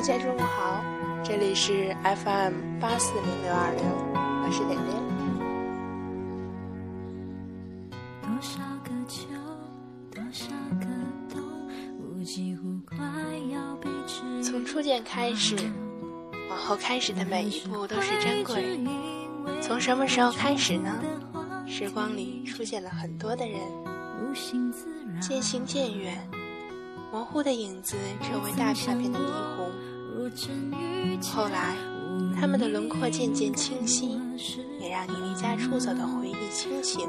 家中午好，这里是 FM 八四零六二六，我是点点。从初见开始，往后开始的每一步都是珍贵。从什么时候开始呢？时光里出现了很多的人，渐行渐远，模糊的影子成为大片片的霓虹。后来，他们的轮廓渐渐清晰，也让你离家出走的回忆清醒。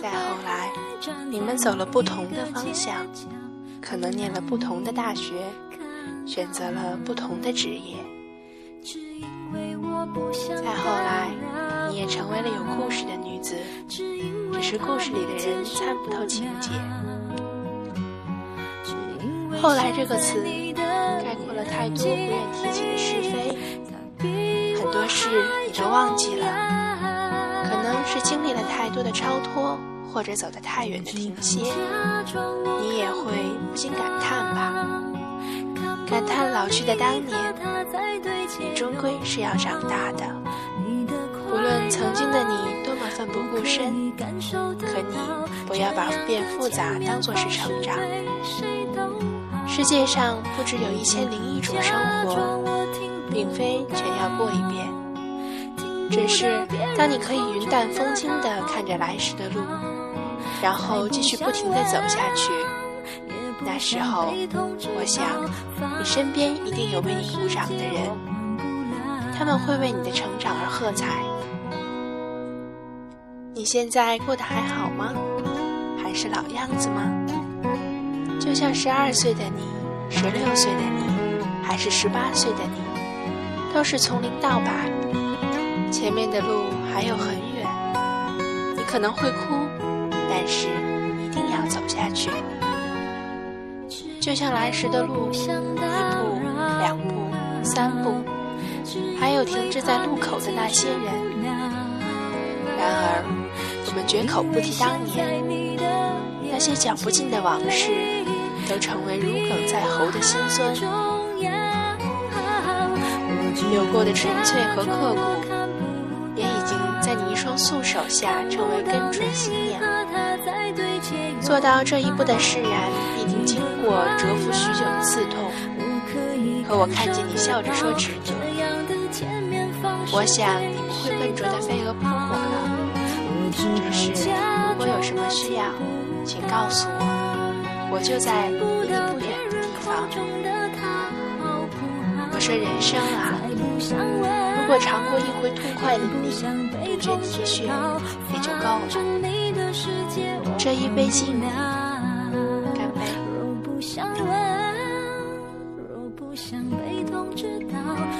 再后来，你们走了不同的方向。可能念了不同的大学，选择了不同的职业。再后来，你也成为了有故事的女子，只是故事里的人参不透情节。后来这个词概括了太多不愿提起的是非，很多事你都忘记了，可能是经历了太多的超脱。或者走得太远的停歇，你也会不禁感叹吧？感叹老去的当年，你终归是要长大的。无论曾经的你多么奋不顾身，可你不要把变复杂当作是成长。世界上不只有一千零一种生活，并非全要过一遍。只是当你可以云淡风轻地看着来时的路。然后继续不停地走下去。那时候，我想，你身边一定有为你鼓掌的人，他们会为你的成长而喝彩。你现在过得还好吗？还是老样子吗？就像十二岁的你，十六岁的你，还是十八岁的你，都是从零到百，前面的路还有很远，你可能会哭。但是一定要走下去，就像来时的路，一步、两步、三步，还有停滞在路口的那些人。然而，我们绝口不提当年那些讲不尽的往事，都成为如鲠在喉的心酸。流过的纯粹和刻骨，也已经在你一双素手下成为根纯新娘。做到这一步的释然，必定经过蛰伏许久的刺痛。可我看见你笑着说值得，我想你不会笨拙的飞蛾扑火了。只是如果有什么需要，请告诉我，我就在离你不远的地方。我说人生啊，如果尝过一回痛快淋漓，不觉啼血，也就够了。这一杯敬你，干杯。若不想问，若不想被通知到，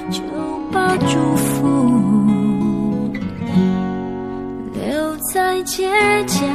就把祝福留在街角。